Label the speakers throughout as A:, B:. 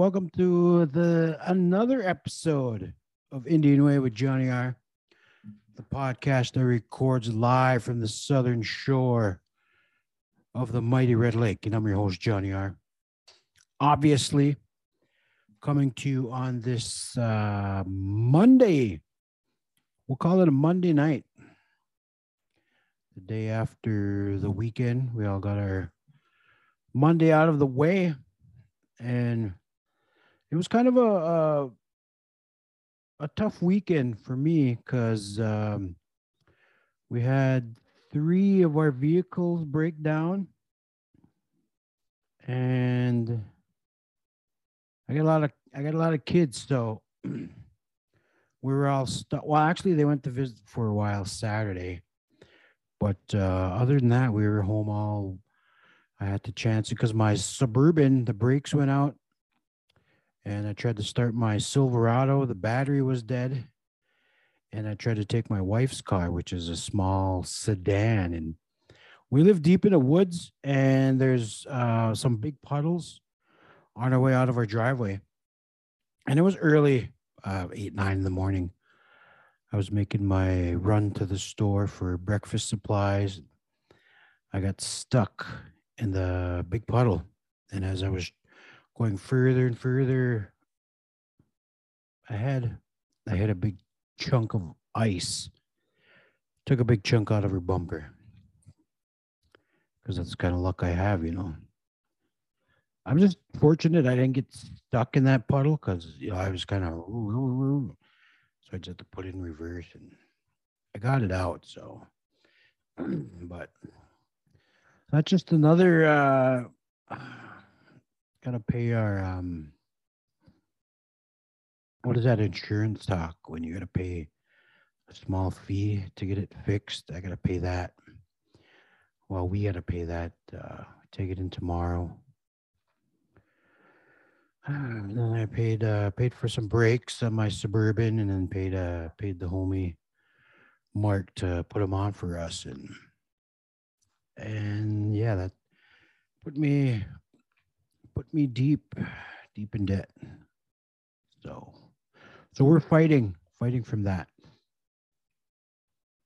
A: Welcome to the another episode of Indian Way with Johnny R. The podcast that records live from the southern shore of the mighty Red Lake. And I'm your host, Johnny R. Obviously, coming to you on this uh, Monday. We'll call it a Monday night. The day after the weekend. We all got our Monday out of the way and it was kind of a a, a tough weekend for me because um, we had three of our vehicles break down, and I got a lot of I got a lot of kids, so we were all stuck. Well, actually, they went to visit for a while Saturday, but uh, other than that, we were home all I had to chance because my Suburban, the brakes went out. And I tried to start my Silverado, the battery was dead. And I tried to take my wife's car, which is a small sedan. And we live deep in the woods, and there's uh, some big puddles on our way out of our driveway. And it was early, uh, eight, nine in the morning. I was making my run to the store for breakfast supplies. I got stuck in the big puddle. And as I was going further and further ahead, I hit a big chunk of ice. Took a big chunk out of her bumper. Because that's kind of luck I have, you know. I'm just fortunate I didn't get stuck in that puddle because you know I was kind of so I just had to put it in reverse and I got it out. So, but that's just another uh gotta pay our um what is that insurance talk when you gotta pay a small fee to get it fixed? I gotta pay that. Well, we gotta pay that. Uh take it in tomorrow. And then I paid uh paid for some brakes on my suburban and then paid uh paid the homie Mark to put them on for us and and yeah, that put me put me deep, deep in debt. So, so we're fighting, fighting from that.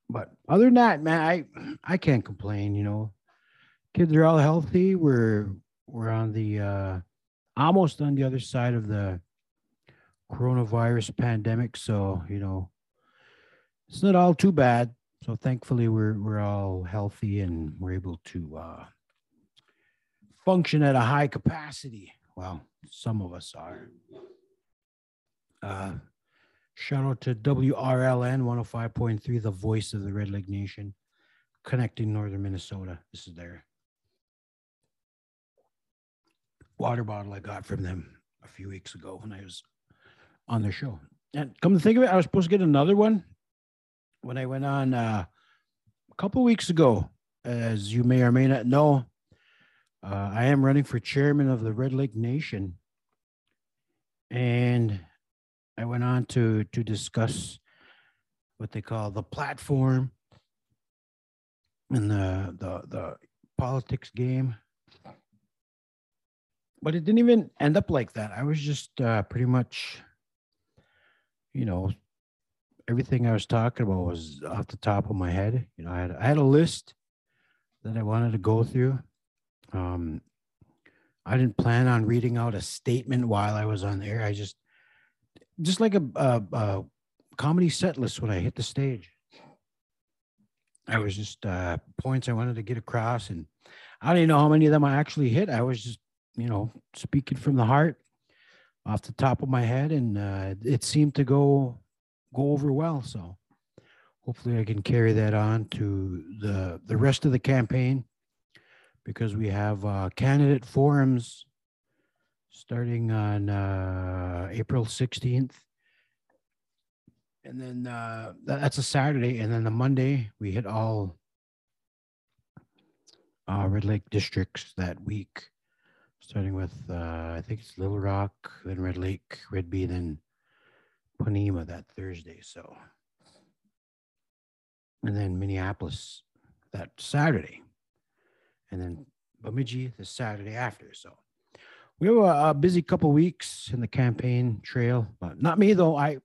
A: But other than that, man, I I can't complain. You know, kids are all healthy. We're we're on the uh, almost on the other side of the coronavirus pandemic. So you know, it's not all too bad. So thankfully, we're we're all healthy and we're able to uh, function at a high capacity. Well, some of us are. Uh, shout out to WRLN 105.3, the voice of the Red Lake Nation, connecting northern Minnesota. This is their water bottle I got from them a few weeks ago when I was on their show. And come to think of it, I was supposed to get another one when I went on uh, a couple weeks ago, as you may or may not know, uh, I am running for chairman of the Red Lake Nation, and I went on to to discuss what they call the platform and the the the politics game. But it didn't even end up like that. I was just uh, pretty much, you know, everything I was talking about was off the top of my head. You know, I had I had a list that I wanted to go through. Um, I didn't plan on reading out a statement while I was on there. I just just like a, a, a comedy set list when I hit the stage. I was just uh, points I wanted to get across, and I even know how many of them I actually hit. I was just, you know, speaking from the heart, off the top of my head, and uh, it seemed to go go over well. So hopefully I can carry that on to the the rest of the campaign because we have uh, candidate forums starting on uh, April 16th. And then uh, that's a Saturday. And then the Monday, we hit all uh, Red Lake districts that week, starting with, uh, I think it's Little Rock, then Red Lake, Redby, then Ponemah that Thursday. So, and then Minneapolis that Saturday, and then Bemidji the Saturday after. So, we have a, a busy couple weeks in the campaign trail, but not me though. I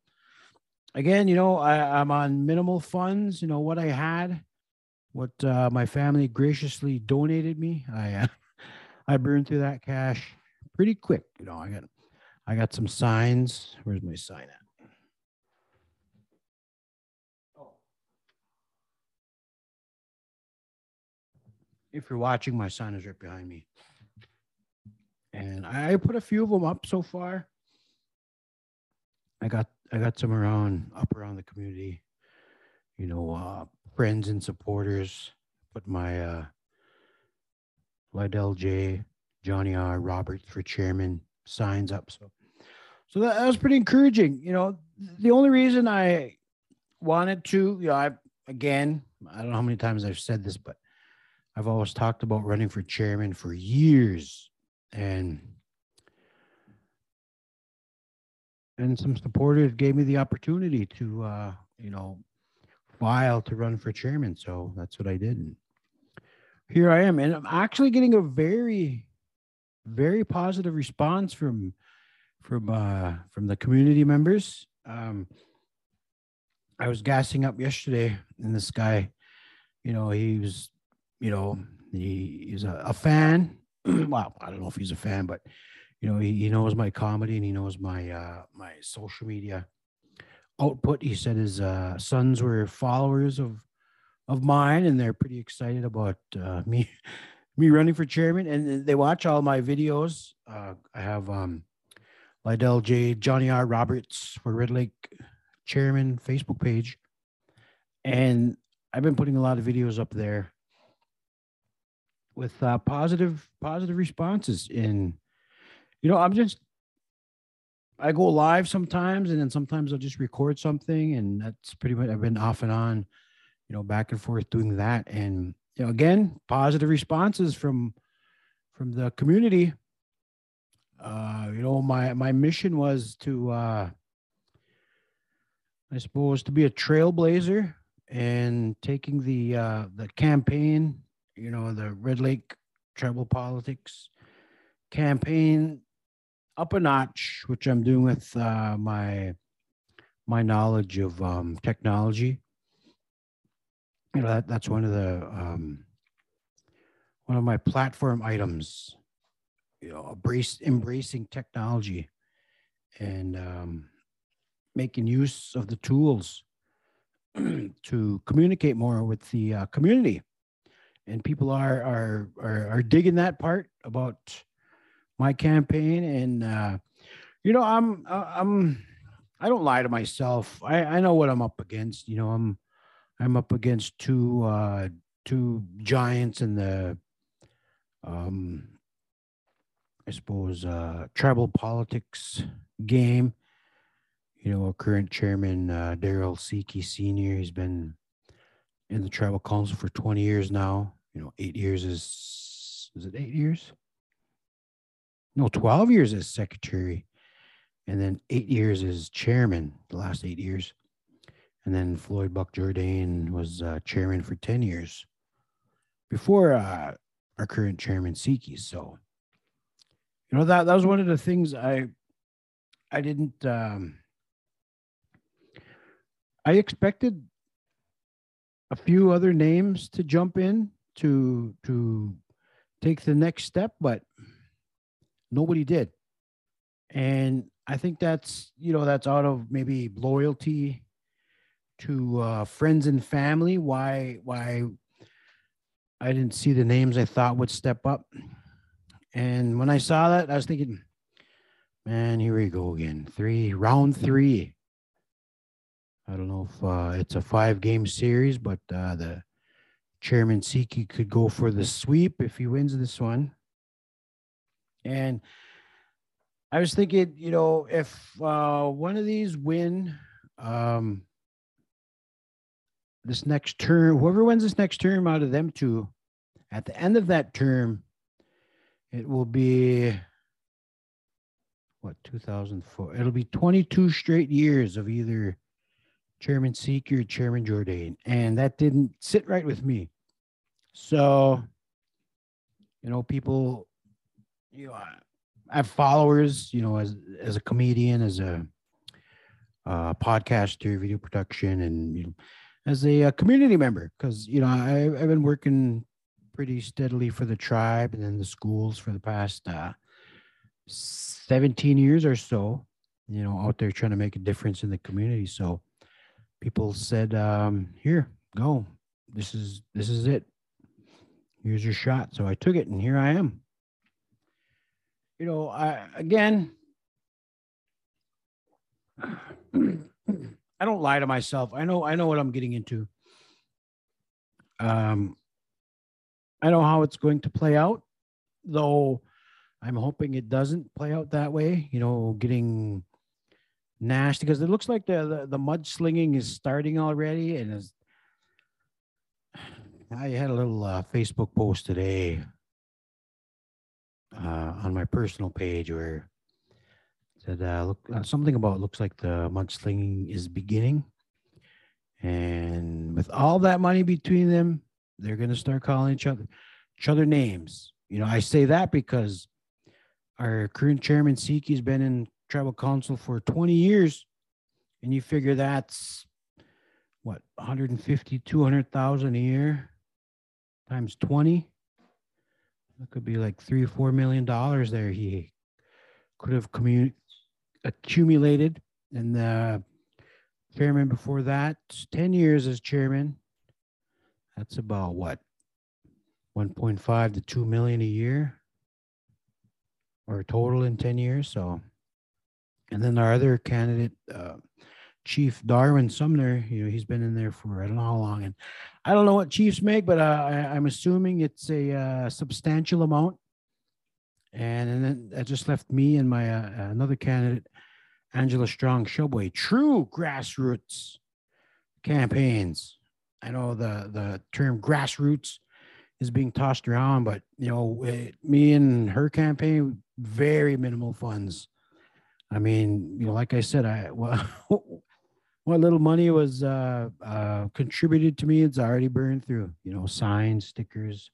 A: again, you know, I, I'm on minimal funds. You know what I had, what uh, my family graciously donated me. I uh, I burned through that cash pretty quick. You know, I got I got some signs. Where's my sign at? If you're watching, my sign is right behind me. And I put a few of them up so far. I got I got some around up around the community, you know, uh, friends and supporters. Put my uh, Lydell J, Johnny R. Roberts for chairman signs up. So, so that, that was pretty encouraging. You know, the only reason I wanted to, you know, I again, I don't know how many times I've said this, but I've always talked about running for chairman for years, and and some supporters gave me the opportunity to, uh, you know, file to run for chairman. So that's what I did. And here I am, and I'm actually getting a very, very positive response from from uh, from the community members. Um, I was gassing up yesterday, and this guy, you know, he was, you know, he, he's a, a fan. well, I don't know if he's a fan, but you know, he, he knows my comedy and he knows my uh, my social media output. He said his uh, sons were followers of of mine, and they're pretty excited about uh, me me running for chairman. And they watch all my videos. Uh, I have um, Lydell J, Johnny R. Roberts for Red Lake Chairman Facebook page, and I've been putting a lot of videos up there with uh, positive positive responses in you know, I'm just I go live sometimes and then sometimes I'll just record something and that's pretty much I've been off and on, you know, back and forth doing that. And you know, again, positive responses from from the community. Uh, you know, my my mission was to uh I suppose to be a trailblazer and taking the uh the campaign, you know, the Red Lake tribal politics campaign up a notch, which I'm doing with uh, my my knowledge of um, technology. You know, that, that's one of the um, one of my platform items. You know, embrace embracing technology and um, making use of the tools to communicate more with the uh, community. And people are, are are are digging that part about my campaign. And uh, you know i'm uh, i'm i don't lie to myself. I i know what i'm up against. You know i'm i'm up against two uh two giants in the um i suppose uh tribal politics game. You know current chairman uh Darrell Seki senior he's been in the tribal council for 20 years now you know eight years is is it eight years no, 12 years as secretary, and then eight years as chairman, the last eight years. And then Floyd Buck Jourdain was uh, chairman for 10 years before uh, our current chairman, Seki. So, you know, that, that was one of the things I, I didn't, um, I expected a few other names to jump in to, to take the next step, but Nobody did. And I think that's, you know, that's out of maybe loyalty to uh, friends and family. Why, why I didn't see the names I thought would step up. And when I saw that, I was thinking, man, here we go again. Three, round three. I don't know if uh, it's a five game series, but uh, the chairman Seki could go for the sweep if he wins this one. And I was thinking, you know, if uh, one of these win um, this next term, whoever wins this next term out of them two, at the end of that term, it will be what 2004. It'll be 22 straight years of either Chairman Seki or Chairman Jourdain. and that didn't sit right with me. So, you know, people you know, I have followers, you know, as as a comedian, as a uh, podcaster, video production, and you know, as a, a community member, because you know I, I've been working pretty steadily for the tribe and then the schools for the past uh, 17 years or so. You know, out there trying to make a difference in the community. So people said, um, "Here, go. This is this is it. Here's your shot." So I took it, and here I am you know, I again, I don't lie to myself. I know I know what I'm getting into. Um, I know how it's going to play out, though. I'm hoping it doesn't play out that way. You know, getting nasty because it looks like the, the the mudslinging is starting already, and as I had a little uh, Facebook post today uh, on my personal page where said uh, look uh, something about looks like the mudslinging is beginning, and with all that money between them, they're going to start calling each other each other names. You know, I say that because our current chairman Seki has been in tribal council for 20 years, and you figure that's what 150 200,000 a year times 20 That could be like three or four million dollars there he could have commun- accumulated. And the chairman before that, 10 years as chairman. That's about what? 1.5 to 2 million a year or total in 10 years. So, and then our other candidate, uh, Chief Darwin Sumner, you know, he's been in there for I don't know how long, and I don't know what Chiefs make, but uh, I, am assuming it's a uh, substantial amount. And, and then that just left me and my uh, another candidate, Angela Strong Shubway. True grassroots campaigns. I know the the term grassroots is being tossed around, but you know, it, me and her campaign, very minimal funds. I mean, you know, like I said, I well, what little money was uh, uh, contributed to me, it's already burned through. You know, signs, stickers,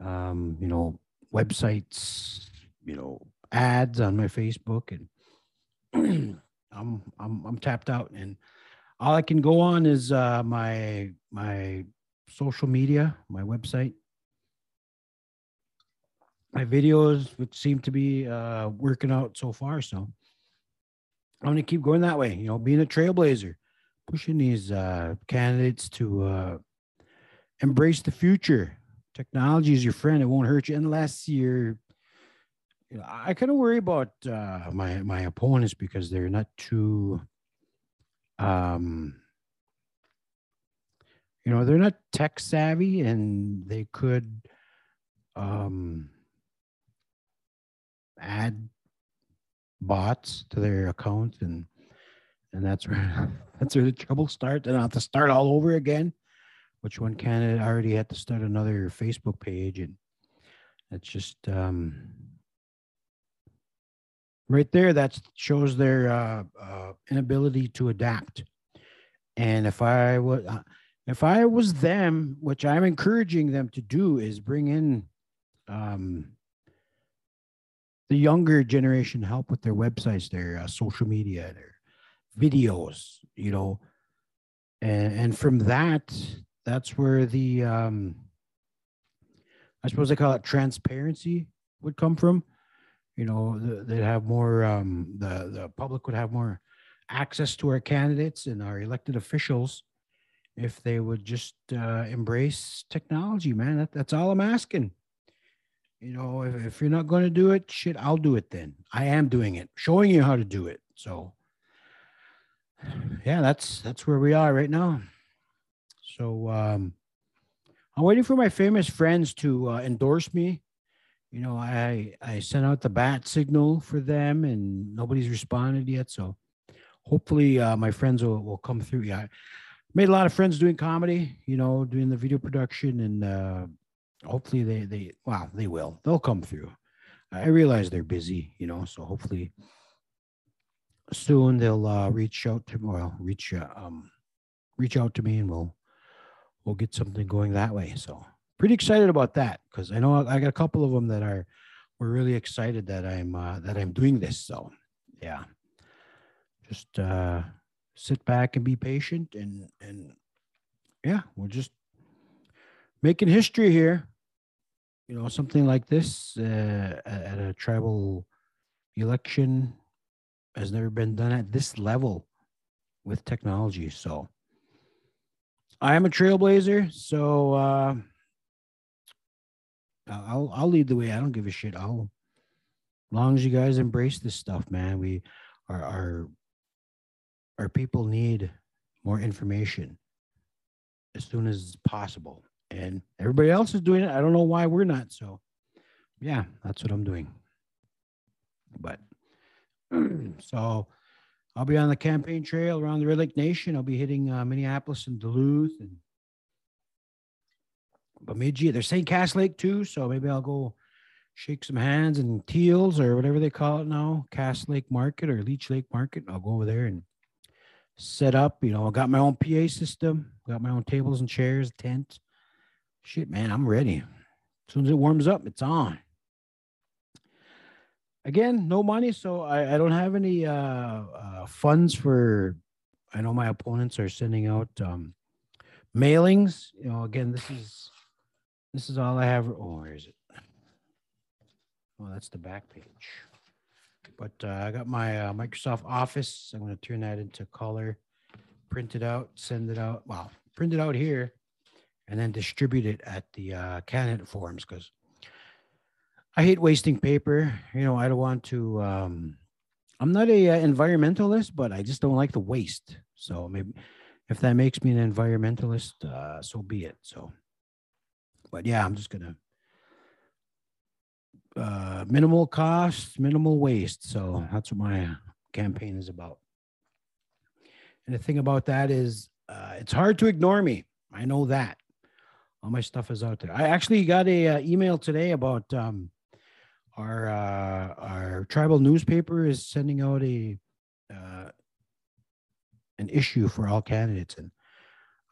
A: um, you know, websites, you know, ads on my Facebook, and I'm I'm I'm tapped out, and all I can go on is uh, my my social media, my website, my videos, which seem to be uh, working out so far. So I'm going to keep going that way. You know, being a trailblazer, pushing these uh, candidates to uh, embrace the future. Technology is your friend; it won't hurt you unless you're. You know, I kind of worry about uh, my my opponents because they're not too. Um, you know, they're not tech savvy, and they could um, add bots to their account and and that's where that's where the trouble starts. And I have to start all over again which one candidate already had to start another Facebook page. And it's just um right there that shows their uh, uh, inability to adapt. And if I was uh, if I was them which I'm encouraging them to do is bring in um the younger generation help with their websites, their uh, social media, their videos, you know, and and from that, that's where the um, I suppose they call it transparency would come from. You know, they'd have more um, the the public would have more access to our candidates and our elected officials if they would just uh, embrace technology, man. That, that's all I'm asking. You know, if, if you're not going to do it, shit, I'll do it then. I am doing it, showing you how to do it. So, yeah, that's that's where we are right now. So, um, I'm waiting for my famous friends to uh, endorse me. You know, I I sent out the bat signal for them, and nobody's responded yet. So, hopefully, uh, my friends will, will come through. Yeah, I made a lot of friends doing comedy. You know, doing the video production and uh, hopefully they they well they will they'll come through i realize they're busy you know so hopefully soon they'll uh, reach out to well reach uh, um reach out to me and we'll we'll get something going that way so pretty excited about that because i know i got a couple of them that are we're really excited that I'm uh, that I'm doing this. So yeah, just uh, sit back and be patient and and yeah, we're just making history here. You know, something like this uh, at a tribal election has never been done at this level with technology. So I am a trailblazer. So uh, I'll I'll lead the way. I don't give a shit. I'll as long as you guys embrace this stuff, man. We our our our people need more information as soon as possible. And everybody else is doing it. I don't know why we're not. So yeah, that's what I'm doing. But so I'll be on the campaign trail around the Red Lake Nation. I'll be hitting uh, Minneapolis and Duluth and Bemidji. They're Cass Lake too, so maybe I'll go shake some hands and Teal's or whatever they call it now, Cass Lake Market or Leech Lake Market. I'll go over there and set up. You know, I got my own PA system, got my own tables and chairs, tent. Shit, man, I'm ready. As soon as it warms up, it's on again, no money, so I, I don't have any uh, uh, funds for. I know my opponents are sending out um, mailings. You know, again, this is this is all I have. Oh, where is it? Oh, that's the back page. But uh, I got my uh, Microsoft Office. I'm going to turn that into color, print it out, send it out. Well, print it out here, and then distribute it at the uh, candidate forums because I hate wasting paper. You know, I don't want to. Um, I'm not a uh, environmentalist, but I just don't like the waste. So maybe if that makes me an environmentalist, uh, so be it. So, but yeah, I'm just gonna uh, minimal cost, minimal waste. So that's what my campaign is about. And the thing about that is, uh, it's hard to ignore me. I know that. All my stuff is out there. I actually got a uh, email today about um, our uh, our tribal newspaper is sending out a uh, an issue for all candidates, and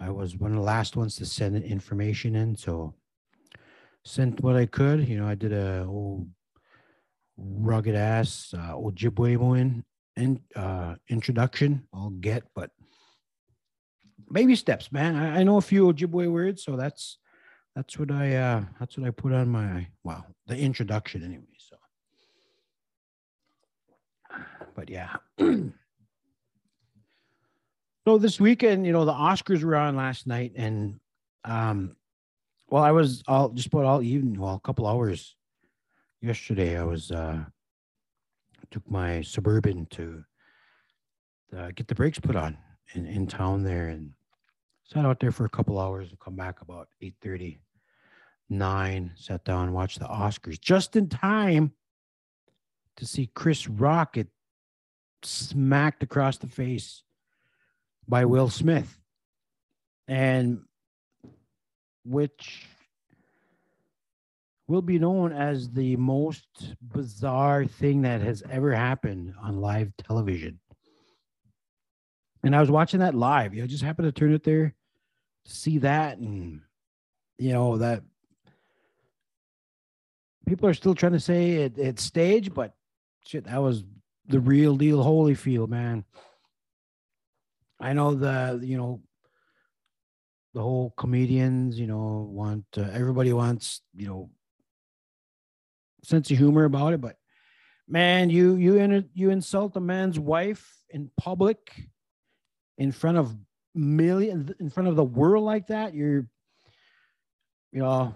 A: I was one of the last ones to send information in, so sent what I could. You know, I did a old rugged ass uh, Ojibwe in, uh, introduction. I'll get, but baby steps, man. I, I know a few Ojibwe words, so that's that's what I uh that's what I put on my well the introduction anyway. So, but yeah. so this weekend, you know, the Oscars were on last night, and um, well, I was all just about all evening, well, a couple hours yesterday. I was uh took my suburban to uh, get the brakes put on in in town there and sat out there for a couple hours and come back about 8 30 9 sat down watched the oscars just in time to see chris rock get smacked across the face by will smith. And which will be known as the most bizarre thing that has ever happened on live television. And I was watching that live. You know, just happened to turn it there see that and you know that people are still trying to say it, it's staged, but shit, that was the real deal Holyfield, man. I know the you know the whole comedians, you know, want uh, everybody wants you know sense of humor about it, but man, you you in, you insult a man's wife in public in front of million in front of the world like that, you're, you know,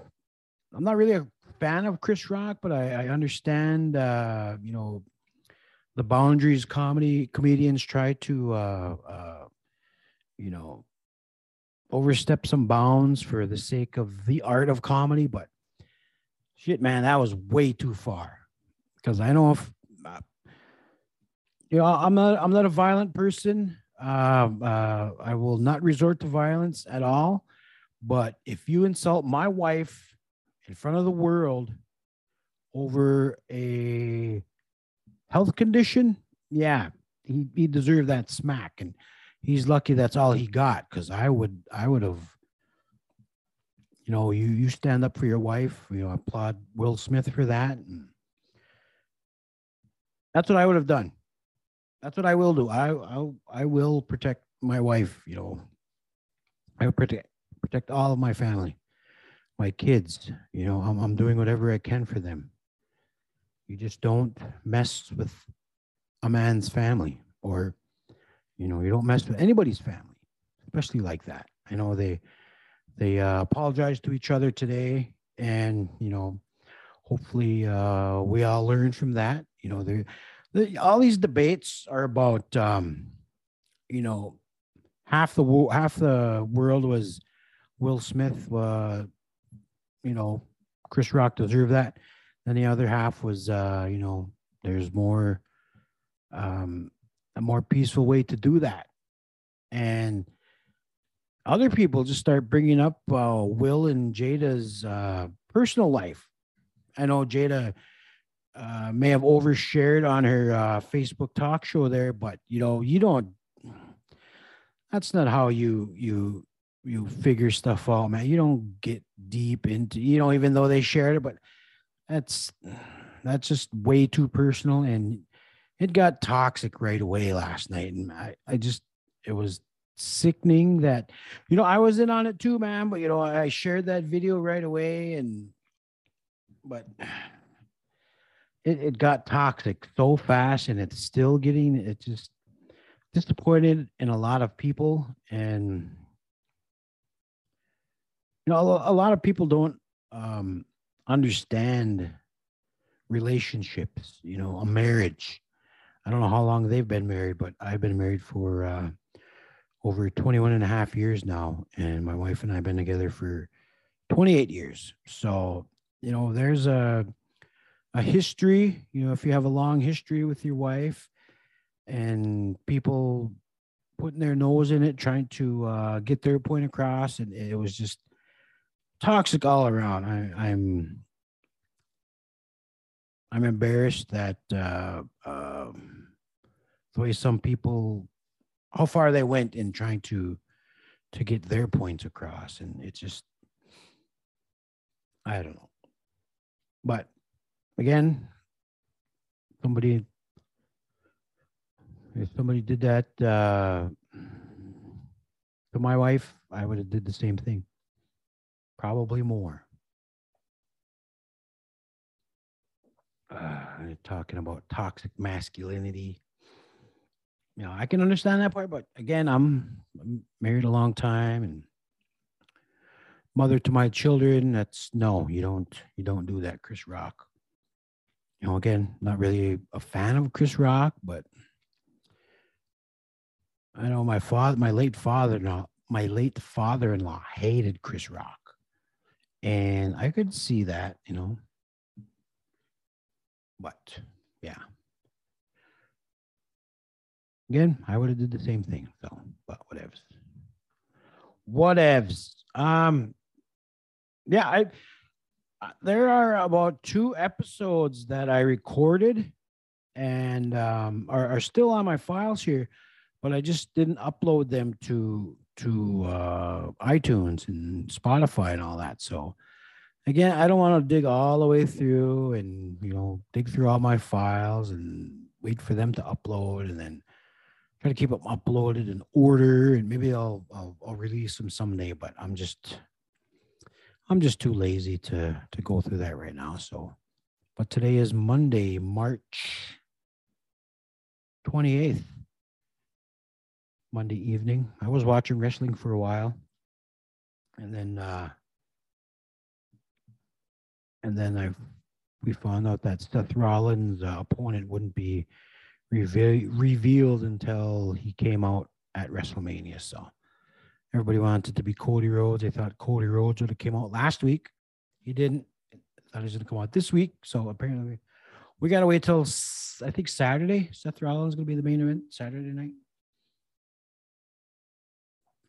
A: I'm not really a fan of Chris Rock, but I, I understand, uh, you know, the boundaries comedy comedians try to, uh, uh, you know, overstep some bounds for the sake of the art of comedy, but shit, man, that was way too far. Because I know if, uh, you know, I'm not, I'm not a violent person. Uh, uh, I will not resort to violence at all. But if you insult my wife in front of the world over a health condition, yeah, he, he deserved that smack. And he's lucky that's all he got because I would I would have you know you you stand up for your wife you know applaud Will Smith for that and that's what I would have done. That's what I will do. I I, I will protect my wife. You know, I will protect protect all of my family, my kids. You know, I'm I'm doing whatever I can for them. You just don't mess with a man's family, or you know, you don't mess with anybody's family, especially like that. I know they they uh, apologized to each other today, and you know, hopefully uh, we all learn from that. You know, they the, all these debates are about um, you know half the half the world was Will Smith uh, you know Chris Rock deserved that. Then the other half was uh, you know there's more um, a more peaceful way to do that. And other people just start bringing up uh, Will and Jada's uh, personal life. I know Jada uh, may have overshared on her uh, Facebook talk show there, but you know, you don't. That's not how you you you figure stuff out, man. You don't get deep into, you know, even though they shared it, but that's that's just way too personal, and it got toxic right away last night, and I I just it was sickening that you know I was in on it too, man. But you know, I shared that video right away, and but it, it got toxic so fast and it's still getting it just disappointed in a lot of people and you know a, a lot of people don't um, understand relationships you know a marriage. I don't know how long they've been married but i've been married for uh, over 21 and a half years now and my wife and i've been together for 28 years. So you know there's a a history, you know, if you have a long history with your wife and people putting their nose in it, trying to uh, get their point across, and it was just toxic all around. I, I'm I'm embarrassed that uh, uh, the way some people, how far they went in trying to to get their points across, and it's just I don't know, but again, somebody if somebody did that uh, to my wife, I would have did the same thing. Probably more. Uh, talking about toxic masculinity. You know, I can understand that part, but again, I'm, I'm married a long time and mother to my children. That's no, you don't, you don't do that, Chris Rock you know, again, not really a fan of Chris Rock, but I know my father, my late father-in-law, my late father-in-law hated Chris Rock, and I could see that, you know. But yeah, again, I would have did the same thing. So, but whatevs. Whatevs. Um, yeah, I there are about two episodes that I recorded and um, are, are still on my files here, but I just didn't upload them to to uh, iTunes and Spotify and all that. So again, I don't want to dig all the way through and you know dig through all my files and wait for them to upload and then try to keep them uploaded in order and maybe I'll I'll, I'll release them someday. But I'm just I'm just too lazy to to go through that right now. So, but today is Monday, March 28th. Monday evening. I was watching wrestling for a while. And then uh and then I we found out that Seth Rollins' uh, opponent wouldn't be reve- revealed until he came out at WrestleMania. So Everybody wanted to be Cody Rhodes. They thought Cody Rhodes would have came out last week. He didn't. Thought he was going to come out this week. So apparently, we got to wait till I think Saturday. Seth Rollins going to be the main event Saturday night.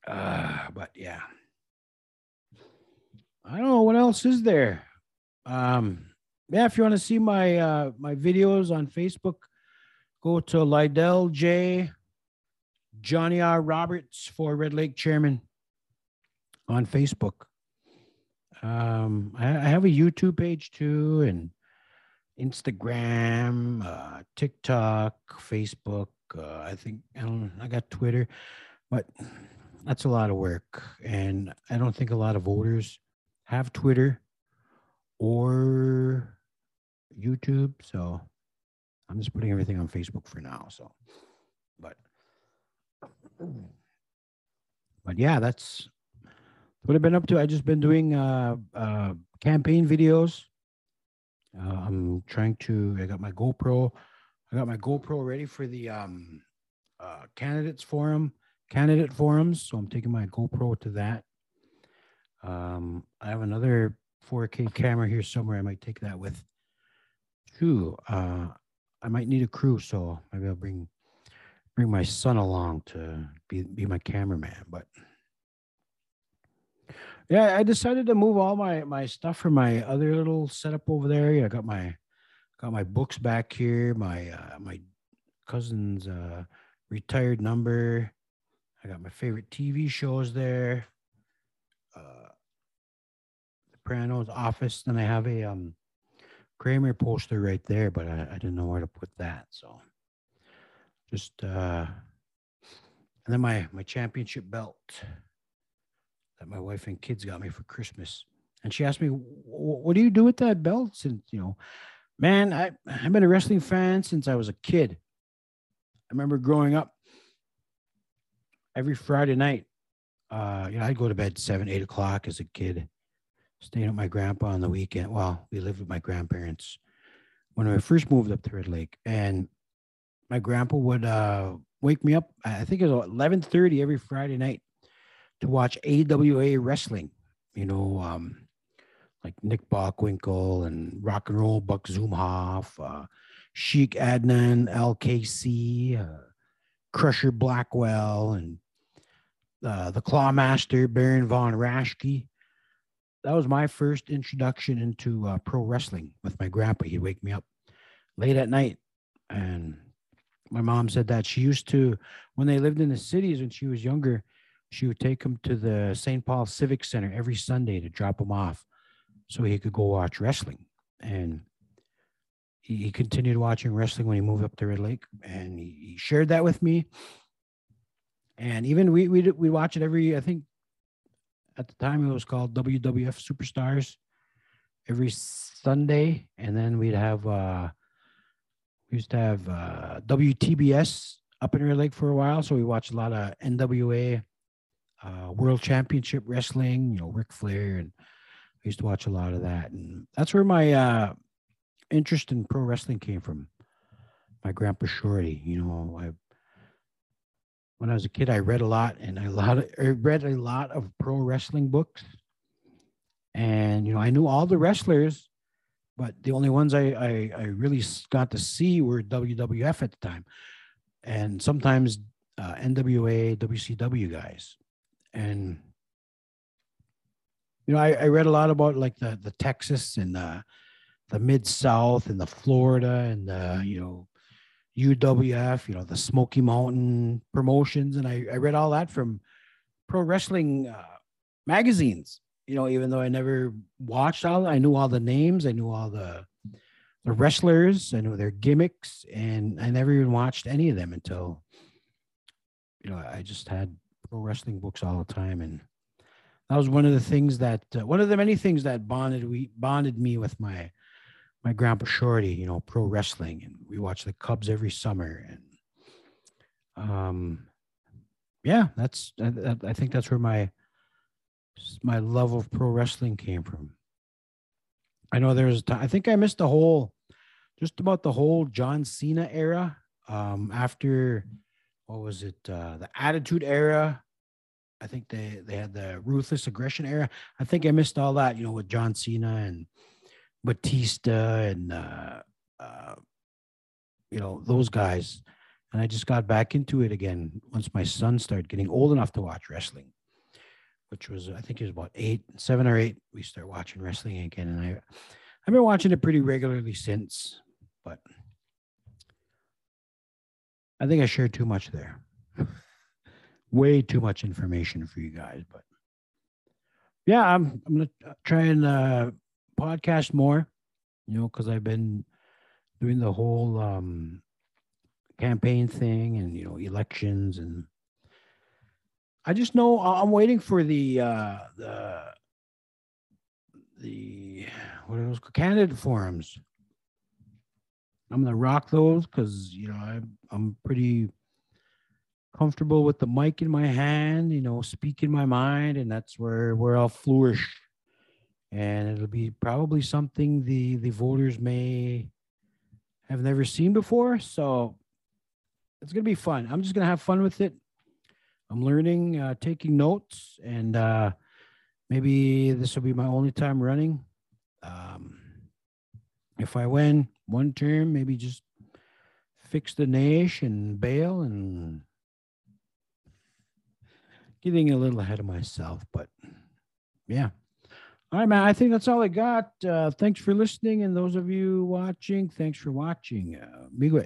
A: Uh, but yeah, I don't know what else is there. Um, yeah, if you want to see my uh my videos on Facebook, go to Lydell J Johnny R. Roberts for Red Lake Chairman on Facebook. Um, I, I have a YouTube page too, and Instagram, uh, TikTok, Facebook. Uh, I think I don't. I got Twitter, but that's a lot of work, and I don't think a lot of voters have Twitter or YouTube. So I'm just putting everything on Facebook for now. So, but but yeah, that's what I've been up to. I just been doing uh, uh, campaign videos. Uh, I'm trying to. I got my GoPro. I got my GoPro ready for the um, uh, candidates forum, candidate forums. So I'm taking my GoPro to that. Um, I have another 4K camera here somewhere. I might take that with too. Uh, I might need a crew, so maybe I'll bring bring my son along to be be my cameraman. But yeah, I decided to move all my my stuff from my other little setup over there. Yeah, I got my got my books back here. My uh, my cousin's uh, retired number. I got my favorite TV shows there. Uh, Sopranos, Office. Then I have a um, Kramer poster right there, but I, I didn't know where to put that. So just uh, and then my my championship belt that my wife and kids got me for Christmas. And she asked me, "What do you do with that belt?" Since you know, man, I I've been a wrestling fan since I was a kid. I remember growing up every Friday night. Uh, you know, I'd go to bed seven, eight o'clock as a kid, staying with my grandpa on the weekend. Well, we lived with my grandparents when I first moved up to Red Lake, and my grandpa would uh, wake me up. I think it was eleven thirty every Friday night to watch AWA wrestling. You know, um, like Nick Bockwinkel and Rock and Roll Buck Zumhofe, uh, Sheik Adnan Al-Kaissie, uh, Crusher Blackwell, and uh, the Clawmaster Baron von Raschke. That was my first introduction into uh, pro wrestling with my grandpa. He'd wake me up late at night. And my mom said that she used to, when they lived in the cities when she was younger, she would take him to the St. Paul Civic Center every Sunday to drop him off so he could go watch wrestling. And he, he continued watching wrestling when he moved up to Red Lake. And he, he shared that with me and even we we we watch it every. I think at the time it was called WWF Superstars every Sunday, and then we'd have uh, we used to have uh, WTBS up in Red Lake for a while, so we watched a lot of NWA uh, World Championship Wrestling. You know, Ric Flair, and I used to watch a lot of that, and that's where my uh, interest in pro wrestling came from. My grandpa Shorty, you know, I when I was a kid, I read a lot and I, lot of, I read a lot of pro wrestling books. And, you know, I knew all the wrestlers, but the only ones I, I, I really got to see were WWF at the time. And sometimes uh, NWA, WCW guys. And, you know, I, I read a lot about like the, the Texas and the, the mid South and the Florida and the, you know, UWF, you know, the Smoky Mountain promotions. And I, I read all that from pro wrestling uh, magazines, you know, even though I never watched all, I knew all the names, I knew all the, the wrestlers, I knew their gimmicks, and I never even watched any of them until, you know, I just had pro wrestling books all the time. And that was one of the things that, uh, one of the many things that bonded, we bonded me with my, my grandpa Shorty, you know, pro wrestling, and we watch the Cubs every summer. And um, yeah, that's I, I think that's where my my love of pro wrestling came from. I know there's I think I missed the whole, just about the whole John Cena era. Um, after what was it, uh, the Attitude Era? I think they they had the Ruthless Aggression era. I think I missed all that, you know, with John Cena and Batista and uh, uh, you know those guys, and I just got back into it again once my son started getting old enough to watch wrestling, which was I think it was about eight, seven or eight. We start watching wrestling again, and I I've been watching it pretty regularly since, but I think I shared too much there. Way too much information for you guys, but yeah, I'm I'm gonna try and uh, podcast more, you know, because I've been doing the whole um, campaign thing and you know elections and I just know I'm waiting for the uh, the the what are those candidate forums. I'm gonna rock those because you know I'm I'm pretty comfortable with the mic in my hand, you know, speaking my mind, and that's where where I'll flourish. And it'll be probably something the the voters may have never seen before. So it's gonna be fun. I'm just gonna have fun with it. I'm learning, uh, taking notes, and uh, maybe this will be my only time running. Um, if I win one term, maybe just fix the Nash and bail and getting a little ahead of myself, but yeah. All right, man. I think that's all I got. Uh, thanks for listening. And those of you watching, thanks for watching. Uh, Miigwech.